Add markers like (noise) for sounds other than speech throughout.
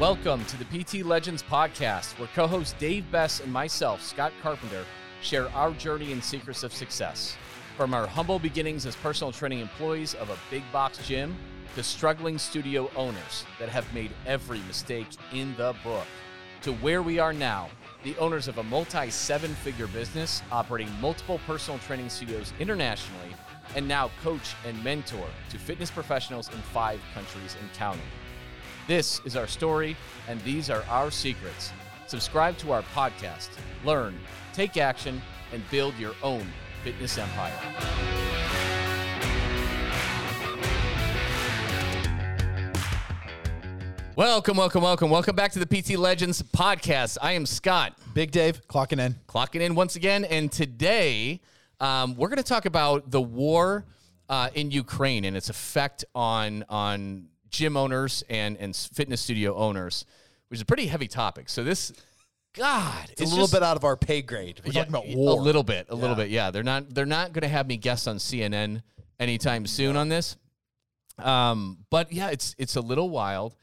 Welcome to the PT Legends podcast, where co host Dave Bess and myself, Scott Carpenter, share our journey and secrets of success. From our humble beginnings as personal training employees of a big box gym to struggling studio owners that have made every mistake in the book, to where we are now, the owners of a multi seven figure business operating multiple personal training studios internationally, and now coach and mentor to fitness professionals in five countries and counting. This is our story, and these are our secrets. Subscribe to our podcast, learn, take action, and build your own fitness empire. Welcome, welcome, welcome. Welcome back to the PT Legends podcast. I am Scott. Big Dave clocking in. Clocking in once again. And today, um, we're going to talk about the war uh, in Ukraine and its effect on, on gym owners and, and fitness studio owners, which is a pretty heavy topic. So, this, God, It's, a little bit out of our pay grade. We're talking about war. A little bit, a little bit. Yeah, they're not they're not going to have me guest on CNN anytime soon on this. Um, but yeah, it's it's a little wild,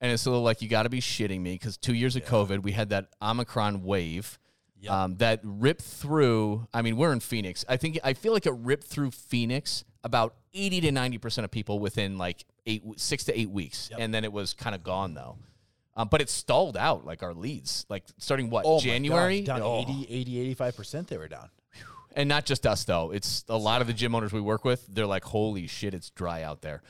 and it's a little like you got to be shitting me because two years of COVID, we had that Omicron wave. Yep. Um, that ripped through. I mean, we're in Phoenix. I think I feel like it ripped through Phoenix about eighty to ninety percent of people within like eight, six to eight weeks, Yep. and then it was kind of gone though. Um, but it stalled out like our leads, like starting what Oh January, gosh, down Oh. 80, 80, 85% they were down. and not just us though. It's a lot of the gym owners we work with. They're like, "Holy shit, it's dry out there."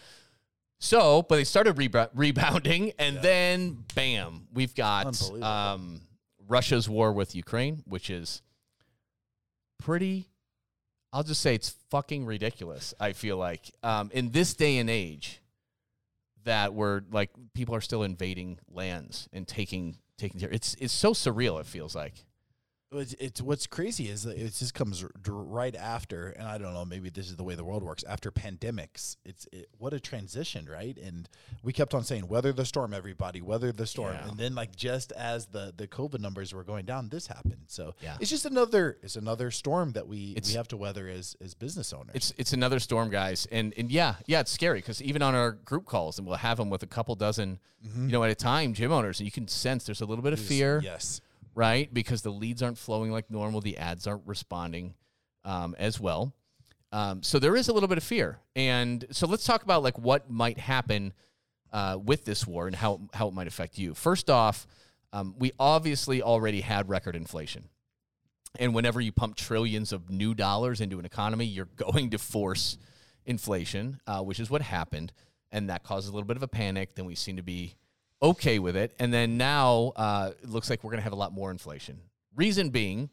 So, but they started reba- (laughs) rebounding, and then bam, we've got Unbelievable. um, Russia's war with Ukraine, which is pretty. I'll just say it's fucking ridiculous. I feel like um, in this day and age, that we're like people are still invading lands and taking taking. It's it's so surreal. It feels like. It's, it's what's crazy is that it just comes right after, and I don't know, maybe this is the way the world works. After pandemics, it's it, what a transition, right? And we kept on saying, "Weather the storm, everybody, weather the storm." Yeah. And then, like just as the the COVID numbers were going down, this happened. So Yeah. it's just another it's another storm that we It's- we have to weather as as business owners. It's it's another storm, guys, and and yeah, yeah, it's scary because even on our group calls, and we'll have them with a couple dozen, mm-hmm. you know, at a time, gym owners, and you can sense there's a little bit of fear, yes. Right? Because the leads aren't flowing like normal, the ads aren't responding um, as well. Um, so there is a little bit of fear, and so let's talk about like what might happen uh, with this war and how how it might affect you. First off, um, we obviously already had record inflation. And whenever you pump trillions of new dollars into an economy, you're (laughs) going to force inflation, uh, which is what happened. And that causes a little bit of a panic. Then we seem to be okay with it. And then now uh, it looks like we're going to have a lot more inflation. Reason being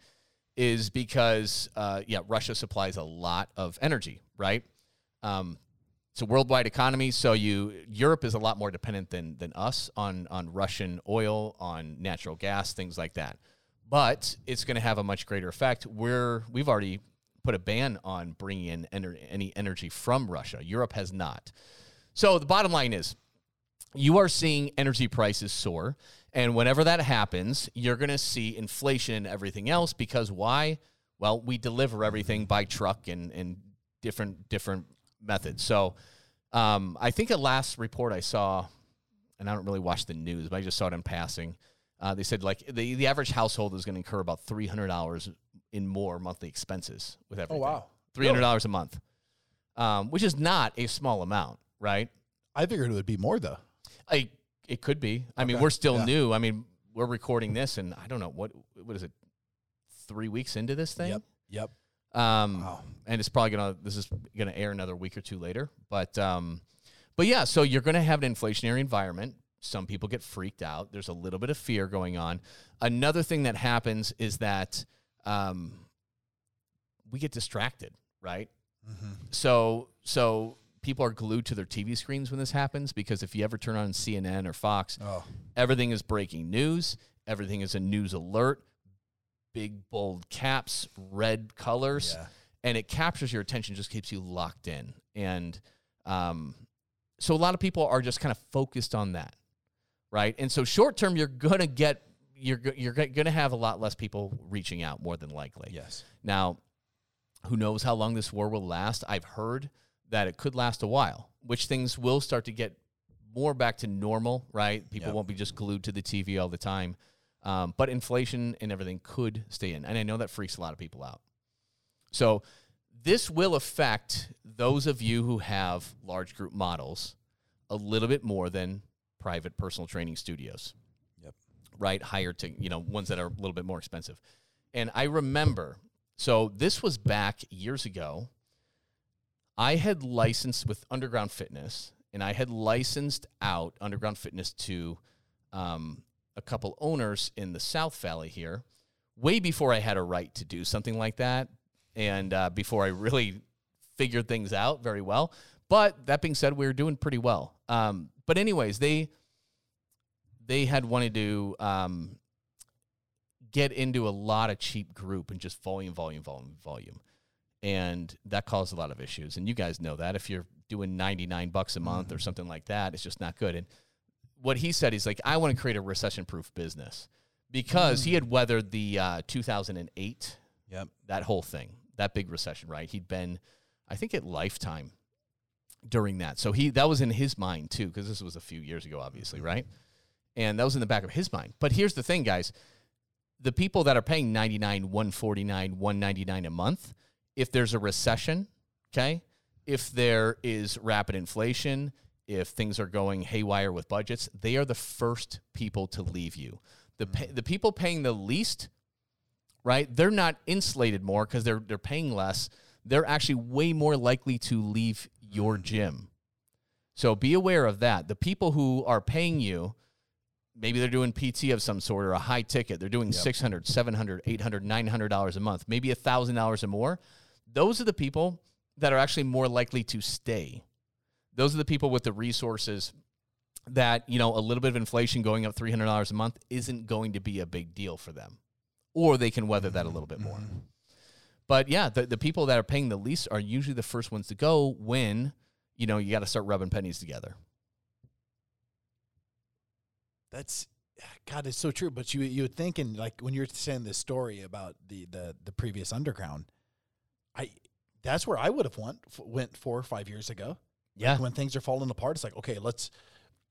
is because, uh, yeah, Russia supplies a lot of energy, right? Um, it's a worldwide economy, so you Europe is a lot more dependent than than us on on Russian oil, on natural gas, things like that. But it's going to have a much greater effect. We're we've already put a ban on bringing in ener- any energy from Russia. Europe has not. So the bottom line is, you are seeing energy prices soar, and whenever that happens, you're going to see inflation and everything else. Because why? Well, we deliver everything by truck and and different different methods. So um, I think a last report I saw, and I don't really watch the news, but I just saw it in passing. Uh, they said like the the average household is going to incur about three hundred dollars in more monthly expenses with everything. Oh wow. three hundred dollars a month, um, which is not a small amount, right? I figured it would be more though. I it could be. I mean, we're still Yeah. new. I mean, we're recording this, and I don't know what what is it, three weeks into this thing. Yep. Yep. Um, Wow. and it's probably gonna this is gonna air another week or two later. But um, but yeah, so you're gonna have an inflationary environment. Some people get freaked out. There's a little bit of fear going on. Another thing that happens is that um, we get distracted, right? Mm-hmm. So so people are glued to their TV screens when this happens because if you ever turn on CNN or Fox, Oh, everything is breaking news. Everything is a news alert. Big bold caps, red colors yeah. and it captures your attention, just keeps you locked in. And um, so a lot of people are just kind of focused on that, right? And so short term, you're gonna get you're you're gonna have a lot less people reaching out, more than likely. Yes. Now, who knows how long this war will last? I've heard that it could last a while, which things will start to get more back to normal, right? People Yep. won't be just glued to the TV all the time. Um, but inflation and everything could stay in. And I know that freaks a lot of people out. So this will affect those of you who have large group models a little bit more than private personal training studios. Yep. Right? Higher to, you know, ones that are a little bit more expensive. And I remember, so this was back years ago. I had licensed with Underground Fitness and I had licensed out Underground Fitness to um, a couple owners in the South Valley here way before I had a right to do something like that and uh, before I really figured things out very well. But that being said, we were doing pretty well. Um, but anyways, they they had wanted to um, get into a lot of cheap group and just volume, volume, volume, volume, and that caused a lot of issues. And you guys know that if you're doing ninety nine bucks a mm-hmm. month or something like that, it's just not good. And what he said, he's like, I want to create a recession proof business because he mm. had weathered the uh, 2008 Yep. that whole thing, that big recession, right? He'd been, I think, at Lifetime during that. So he that was in his mind too, because this was a few years ago, obviously, mm-hmm. right? And that was in the back of his mind. But here's the thing, guys: the people that are paying 99, 149, 199 a month, if there's a recession, okay, if there is rapid inflation, if things are going haywire with budgets, they are the first people to leave you. The mm. pay, the people paying the least right? They're not insulated more because they're they're paying less. They're actually way more likely to leave your mm. gym. So be aware of that. The people who are paying you, maybe they're doing PT of some sort or a high ticket. They're doing Yep. 600, 700, 800, 900 dollars a month, maybe $1,000 or more. Those are the people that are actually more likely to stay. Those are the people with the resources that, you know, a little bit of inflation going up $300 a month isn't going to be a big deal for them or they can weather that a little bit mm-hmm. more. Mm-hmm. But yeah, the, the people that are paying the least are usually the first ones to go when, you know, you got to start rubbing pennies together. That's God, it's so true. But you you would think, and like when you're saying this story about the the the previous underground, I that's where I would have went f- went four or five years ago. Yeah. when things are falling apart, it's like okay, let's.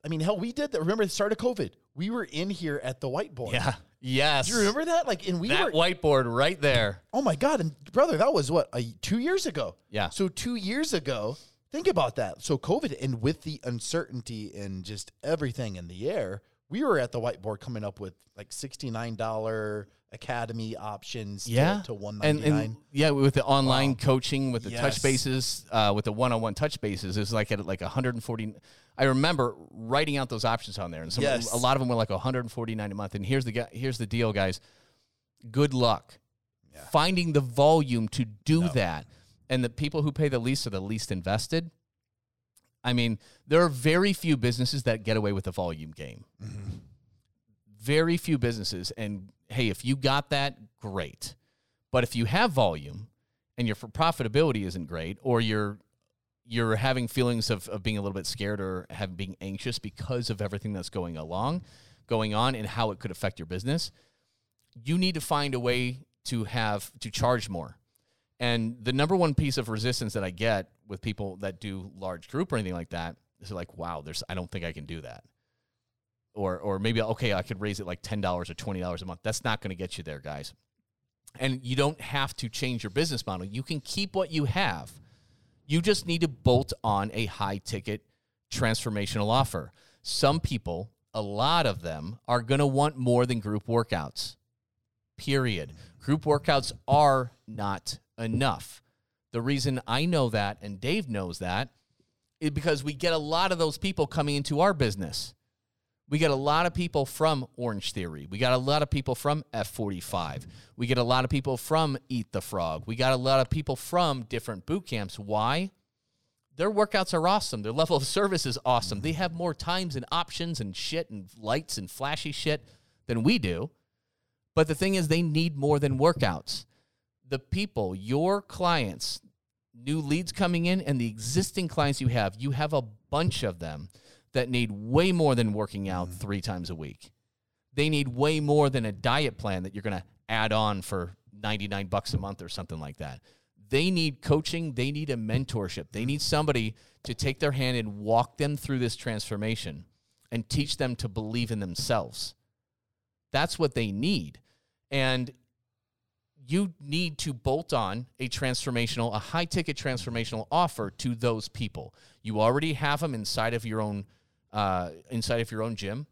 I mean, hell, we did that. Remember the start of COVID? We were in here at the whiteboard. Yeah. Yes. Do you remember that? Like, and we that were. whiteboard right there? Oh my God! And brother, that was what a, two years ago. Yeah. So two years ago, think about that. So COVID, and with the uncertainty and just everything in the air, we were at the whiteboard coming up with like sixty nine dollar academy options. Yeah. to, one And, and yeah, with the online Wow. coaching, with the touch bases, uh, with the one-on-one touch bases, is like at like 140. I remember writing out those options on there, and some, Yes. a lot of them were like 149 a month. And here's the gu- here's the deal, guys. Good luck Yeah. finding the volume to do No. that, and the people who pay the least are the least invested. I mean, there are very few businesses that get away with the volume game. Very few businesses. And hey, if you got that, great. But if you have volume and your profitability isn't great, or you're you're having feelings of, of being a little bit scared or having being anxious because of everything that's going along, going on, and how it could affect your business, you need to find a way to have to charge more. And the number one piece of resistance that I get with people that do large group or anything like that is like, wow, there's I don't think I can do that. Or or maybe okay, I could raise it like ten dollars or twenty dollars a month. That's not going to get you there, guys. And you don't have to change your business model. You can keep what you have. You just need to bolt on a high ticket transformational offer. Some people, a lot of them, are going to want more than group workouts. Period. Group workouts are not enough. The reason I know that and Dave knows that is because we get a lot of those people coming into our business. We get a lot of people from Orange Theory. We got a lot of people from F45. We get a lot of people from Eat the Frog. We got a lot of people from different boot camps. Why? Their workouts are awesome. Their (laughs) level of service is awesome. They have more times and options and shit and lights and flashy shit than we do. But the thing is, they need more than workouts. The people, your clients, new leads coming in, and the existing clients you have, you have a bunch of them that need way more than working out mm. three times a week. They need way more than a diet plan that you're going to add on for 99 bucks a month or something like that. They need coaching, they need a mentorship. They need somebody to take their hand and walk them through this transformation and teach them to believe in themselves. That's what they need. And you need to bolt on a transformational, a high ticket transformational offer to those people. You already have them inside of your own, uh, inside of your own gym.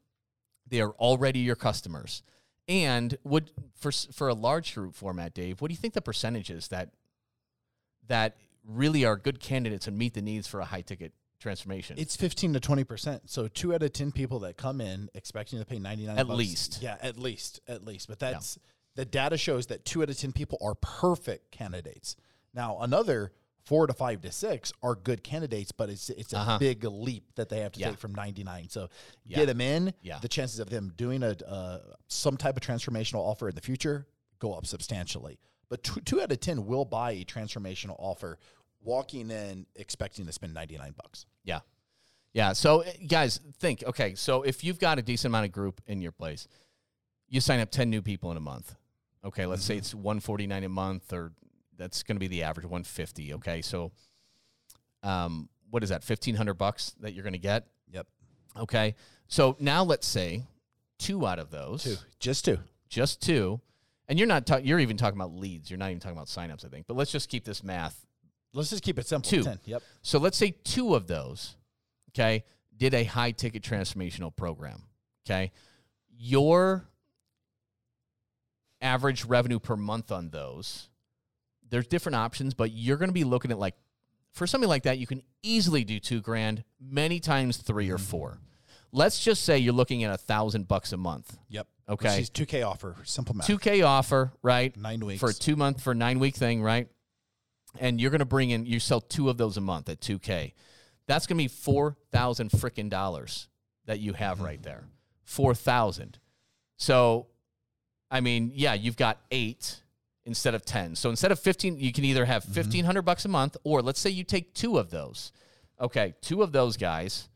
They are already your customers. And would for for a large group format, Dave, what do you think the percentage is that that really are good candidates and meet the needs for a high ticket transformation? It's 15 to 20%. So two out of 10 people that come in expecting to pay 99 At bucks- least. Yeah, at least, at least. But that's the data shows that two out of 10 people are perfect candidates. Now, another four to five to six are good candidates, but it's it's a Uh-huh. big leap that they have to Yeah. take from 99. So Yeah. get them in. Yeah. The chances of them doing a uh, some type of transformational offer in the future go up substantially. But two, two out of 10 will buy a transformational offer walking in expecting to spend 99 bucks. Yeah. Yeah. So, uh, guys, think okay. So, if you've got a decent amount of group in your place, you sign up 10 new people in a month. Okay. Let's say it's 149 a month, or that's going to be the average 150. Okay. So, um, what is that? 1500 bucks that you're going to get. Yep. Okay. So, now let's say two out of those, Two. Just two. just two, and you're not, ta- you're even talking about leads. You're not even talking about signups, I think. But let's just keep this math Let's just keep it simple. Two. 10. Yep. So let's say two of those, okay, did a high ticket transformational program. Okay. Your average revenue per month on those, there's different options, but you're going to be looking at like, for something like that, you can easily do two grand, many times 3 or mm-hmm. four. Let's just say you're looking at a thousand bucks a month. Yep. Okay. She's 2K offer. Simple math. 2K offer, right? Nine weeks. for a two month for a nine week thing, right? And you're gonna bring in you sell two of those a month at two K. That's gonna be four thousand freaking dollars that you have mm-hmm. right there. Four thousand. So I mean, yeah, you've got eight instead of ten. So instead of fifteen, you can either have fifteen hundred bucks a month, or let's say you take two of those. Okay, two of those guys.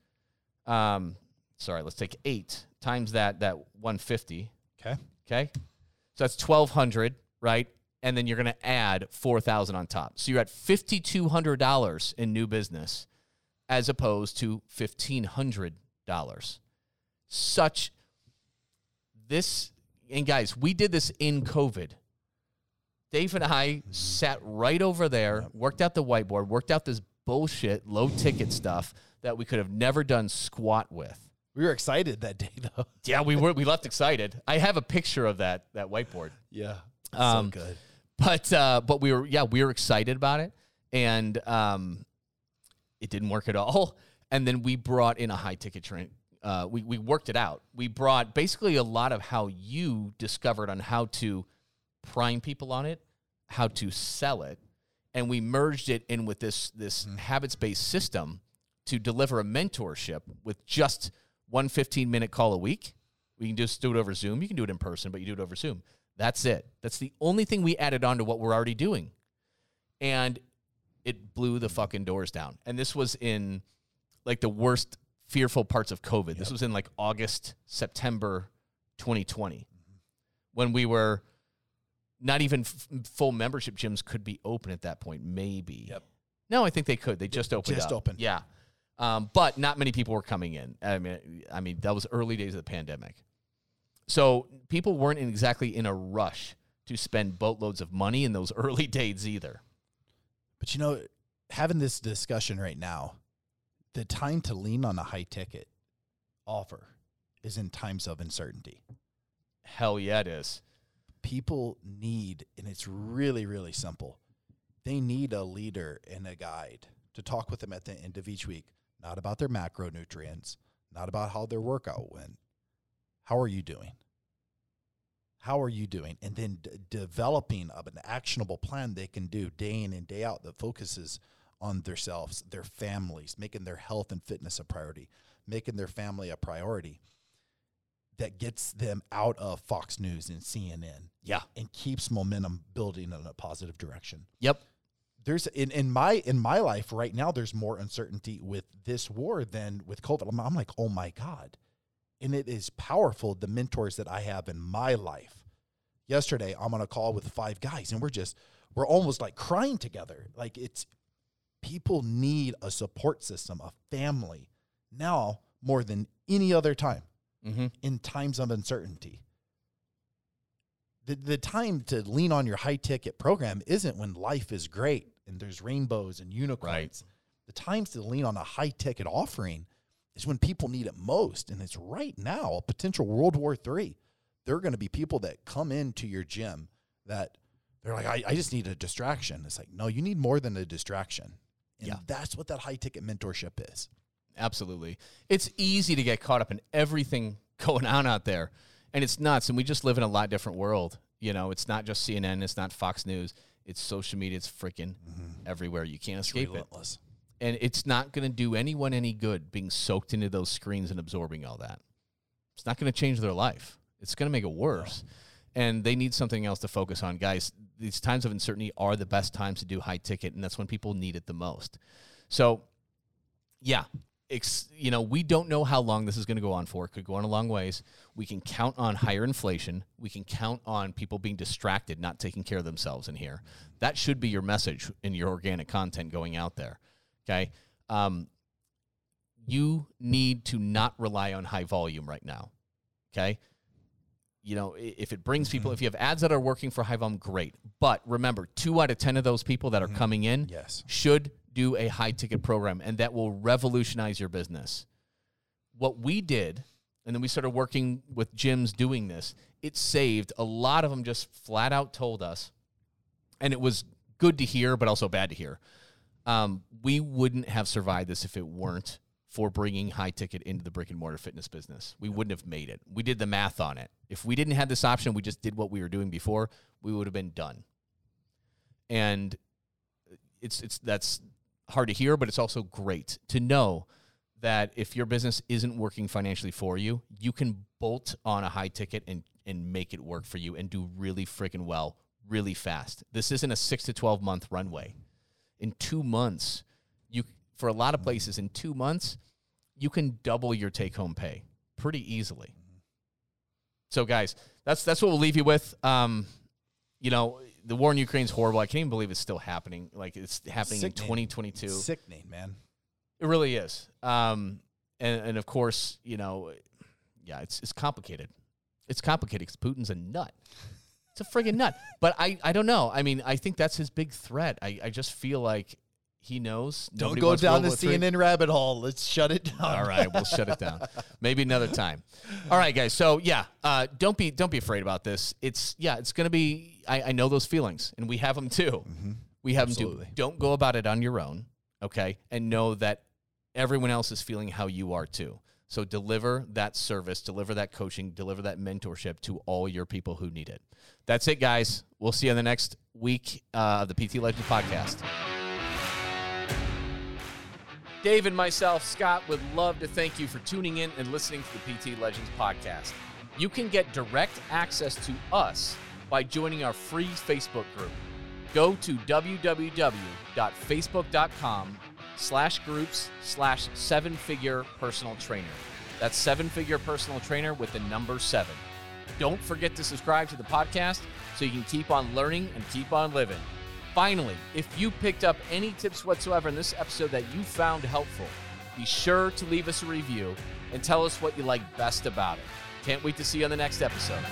Um, sorry, let's take eight times that that one fifty. Okay. Okay. So that's 1200, right? And then you're going to add 4000 on top. So you're at $5200 in new business as opposed to $1500. Such this and guys, we did this in COVID. Dave and I sat right over there, worked out the whiteboard, worked out this bullshit low ticket stuff that we could have never done squat with. We were excited that day (laughs) though. Yeah, we were we left excited. I have a picture of that that whiteboard. Yeah. Um, so good. But uh but we were yeah, we were excited about it and um it didn't work at all. And then we brought in a high ticket train. Uh, we, we worked it out. We brought basically a lot of how you discovered on how to prime people on it, how to sell it, and we merged it in with this this mm-hmm. habits based system to deliver a mentorship with just one 15 minute call a week. We can just do it over Zoom. You can do it in person, but you do it over Zoom. That's it. That's the only thing we added on to what we're already doing. And it blew the fucking doors down. And this was in like the worst fearful parts of COVID. This was in like August, September 2020 mm-hmm. when we were not even f- full membership gyms could be open at that point, maybe. Yep. No, I think they could. They just opened just up. opened. Yeah. Um, but not many people were coming in. I mean, I mean that was early days of the pandemic. So people weren't in exactly in a rush to spend boatloads of money in those (laughs) early days either. But you know, having this discussion right now, the time to lean on a high ticket offer is in times of uncertainty. Hell yeah, it is. People need, and it's really, really simple. They need a leader and a guide to talk with them at the end of each week, not about their macronutrients, not about how their workout went. How are you doing? How are you doing? And then d- developing of an actionable plan they can do day in and day out that focuses on themselves, their families, making their health and fitness a priority, making their family a priority that gets them out of Fox News and CNN Yeah. and keeps momentum building in a positive direction. Yep. There's in, in my in my life right now there's more uncertainty with this war than with COVID. I'm, I'm like, "Oh my god." And it is powerful the mentors that I have in my life. Yesterday, I'm on a call with five guys and we're just we're almost like crying together. Like it's people need a support system, a family now more than any other time Mm-hmm. in times of uncertainty. The, the time to lean on your high ticket program isn't when life is great and there's rainbows and unicorns. The times to lean on a high ticket offering is when people need it most. And it's right now, a potential World War III. There are going to be people that come into your gym that they're like, I, I just need a distraction. It's like, no, you need more than a distraction. And Yeah. that's what that high ticket mentorship is. Absolutely. It's easy to get caught up in everything (laughs) going on out there. And it's nuts. And we just live in a lot different world. You know, it's not just CNN, it's not Fox News, it's social media, it's freaking mm-hmm. everywhere. You can't escape it. And it's not going to do anyone any good being soaked into those screens and absorbing all that. It's not going to change their life. It's going to make it worse. And they need something else to focus on. Guys, these times of uncertainty are the best times to do high ticket, and that's when people need it the most. So, yeah, ex, you know, we don't know how long this is going to go on for. It could go on a long ways. We can count on higher inflation. We can count on people being distracted, not taking care of themselves in here. That should be your message in your organic content going out there. Okay. Um, you need to not rely on high volume right now. Okay. You know, if it brings people, if you have ads that are working for high volume, great. But remember, two out of 10 of those people that are coming in Yes. should do a high ticket program, and that will revolutionize your business. What we did, and then we started working with gyms doing this, it saved a lot of them just flat out told us, and it was good to hear, but also bad to hear. Um, we wouldn't have survived this if it weren't for bringing high ticket into the brick and mortar fitness business. We wouldn't have made it. We did the math on it. If we didn't have this option, we just did what we were doing before, we would have been done. And it's it's that's hard to hear, but it's also great to know that if your business isn't working financially for you, you can bolt on a high ticket and and make it work for you and do really freaking well really fast. This isn't a 6 to 12 month runway. In 2 months, you for a lot of places in 2 months, you can double your take home pay pretty easily. So guys, that's that's what we'll leave you with. Um, you know, the war in Ukraine is horrible. I can't even believe it's still happening. Like it's happening Sickening. in 2022. Sickening, man. It really is. Um, and and of course, you know, yeah, it's it's complicated. It's complicated because Putin's a nut. It's a friggin' nut. (laughs) But I I don't know. I mean, I think that's his big threat. I I just feel like he knows. Don't go down the CNN rabbit hole. Let's shut it down. All right, we'll shut it down. Maybe another time. All right, guys. So yeah, uh, don't be don't be afraid about this. It's yeah, it's gonna be. I, I know those feelings, and we have them too. We have them too. Don't go about it on your own, okay? And know that everyone else is feeling how you are too. So deliver that service, deliver that coaching, deliver that mentorship to all your people who need it. That's it, guys. We'll see you on the next week uh, of the PT Legends podcast. Dave and myself, Scott, would love to thank you for tuning in and listening to the PT Legends podcast. You can get direct access to us by joining our free Facebook group. Go to www.facebook.com slash groups slash seven figure personal trainer. That's seven figure personal trainer with the number seven. Don't forget to subscribe to the podcast so you can keep on learning and keep on living. Finally, if you picked up any tips whatsoever in this episode that you found helpful, be sure to leave us a review and tell us what you like best about it. Can't wait to see you on the next episode.